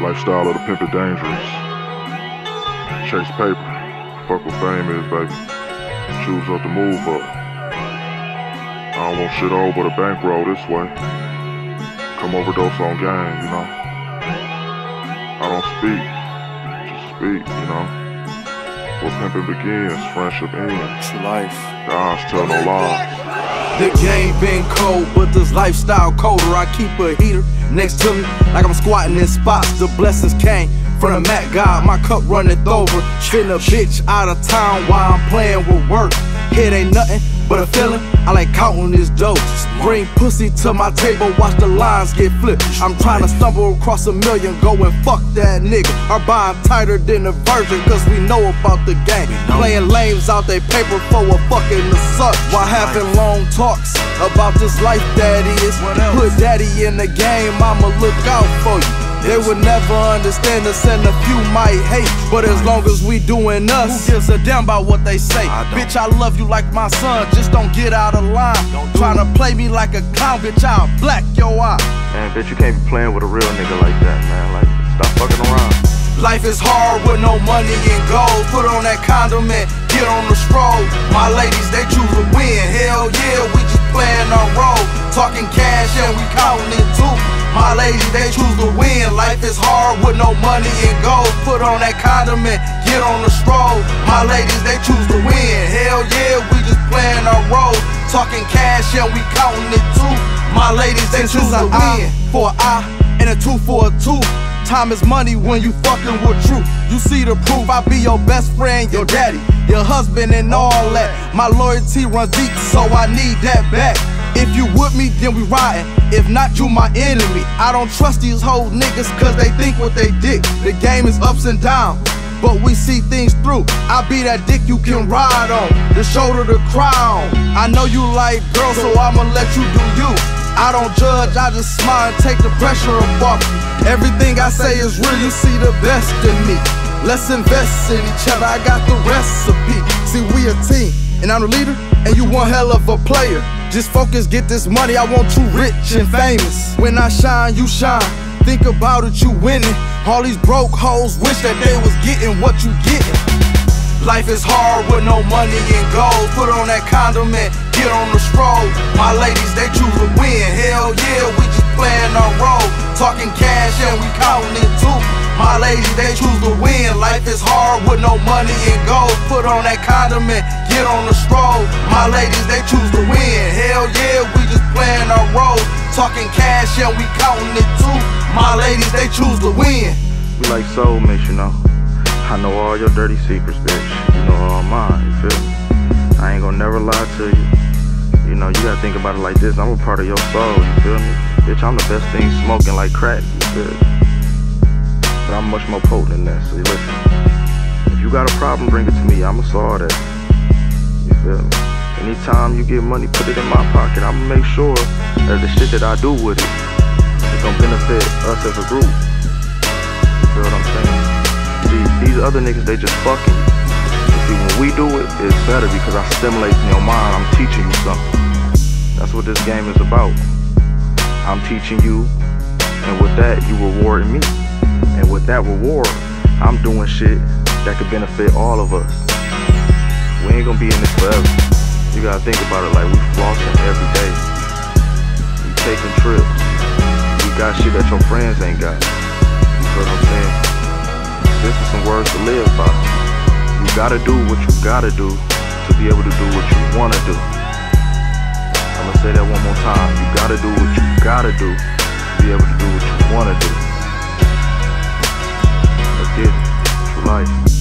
Lifestyle of the pimpin' dangerous. Chase paper. Fuck what fame is, baby. Choose up to move up. I don't want shit over the bankroll this way. Come overdose on game, you know. I don't speak, just speak, you know. Where pimpin' begins, friendship ends. True life. The eyes tell no lies. The game been cold, but this lifestyle colder. I keep a heater next to me, like I'm squatting in spots. The blessings came from the Mac God. My cup runneth over. Spin a bitch out of town while I'm playing with work. It ain't nothing but a feeling. I like counting this dough. Bring pussy to my table, watch the lines get flipped. I'm trying to stumble across a million, go and fuck that nigga. Our bond tighter than a virgin, cause we know about the game. Playing lames out they paper for a fucking the suck. While having long talks about this life that is. Put daddy in the game, I'ma look out for you. They would never understand us and a few might hate. But as long as we doing us, who gives a damn about what they say? I bitch, I love you like my son, just don't get out of line. Trying to play me like a clown, bitch, I'll black your eye. Man, bitch, you can't be playing with a real nigga like that, man. Like, stop fucking around. Life is hard with no money and gold. Put on that condiment, get on the stroll. My ladies, they choose to win. Hell yeah, we just playing our role. Talking cash and we counting it too. My ladies, they choose to win. Life is hard with no money and gold. Put on that condiment, get on the stroll. My ladies, they choose to win. Hell yeah, we just playing our role. Talking cash and we counting it too. My ladies, they choose to win. For a eye and a two for a two. Time is money when you fucking with truth. You see the proof. I be your best friend, your daddy, your husband, and all that. My loyalty runs deep, so I need that back. If you with me, then we riding. If not, you my enemy. I don't trust these whole niggas cause they think what they dick. The game is ups and downs. But we see things through. I be that dick you can ride on, the shoulder to cry on. I know you like girls, so I'ma let you do you. I don't judge, I just smile and take the pressure off you. Everything I say is real, you see the best in me. Let's invest in each other, I got the recipe. See, we a team, and I'm the leader, and you one hell of a player. Just focus, get this money, I want you rich and famous. When I shine, you shine. Think about it, you winning. All these broke hoes wish that they was getting what you getting. Life is hard with no money and gold. Put on that condiment, get on the stroll. My ladies, they choose to win. Hell yeah, we just playing our role. Talking cash and we counting it too. My ladies, they choose to win. Life is hard with no money and gold. Put on that condiment, get on the stroll. My ladies, they choose to win. Hell yeah, we just playing our role. Talking cash and we counting it too. My ladies, they choose to win. We like soulmates, you know. I know all your dirty secrets, bitch. You know all mine, you feel me? I ain't gonna never lie to you. You know, you gotta think about it like this. I'm a part of your soul, you feel me? Bitch, I'm the best thing smoking like crack, you feel me? I'm much more potent than that, so listen. If you got a problem, bring it to me. I'ma solve that. You feel me? Anytime you get money, put it in my pocket. I'ma make sure that the shit that I do with it is gonna benefit us as a group. You feel what I'm saying? See, these other niggas, they just fucking you. See, when we do it, it's better because I stimulate your mind. I'm teaching you something. That's what this game is about. I'm teaching you, and with that, you rewarding me. And with that reward, I'm doing shit that could benefit all of us. We ain't gonna be in this forever. You gotta think about it like we flossing every day. We taking trips. We got shit that your friends ain't got. You feel what I'm saying? This is some words to live by. You gotta do what you gotta do to be able to do what you wanna do. I'm gonna say that one more time. You gotta do what you gotta do to be able to do what you wanna do. Life.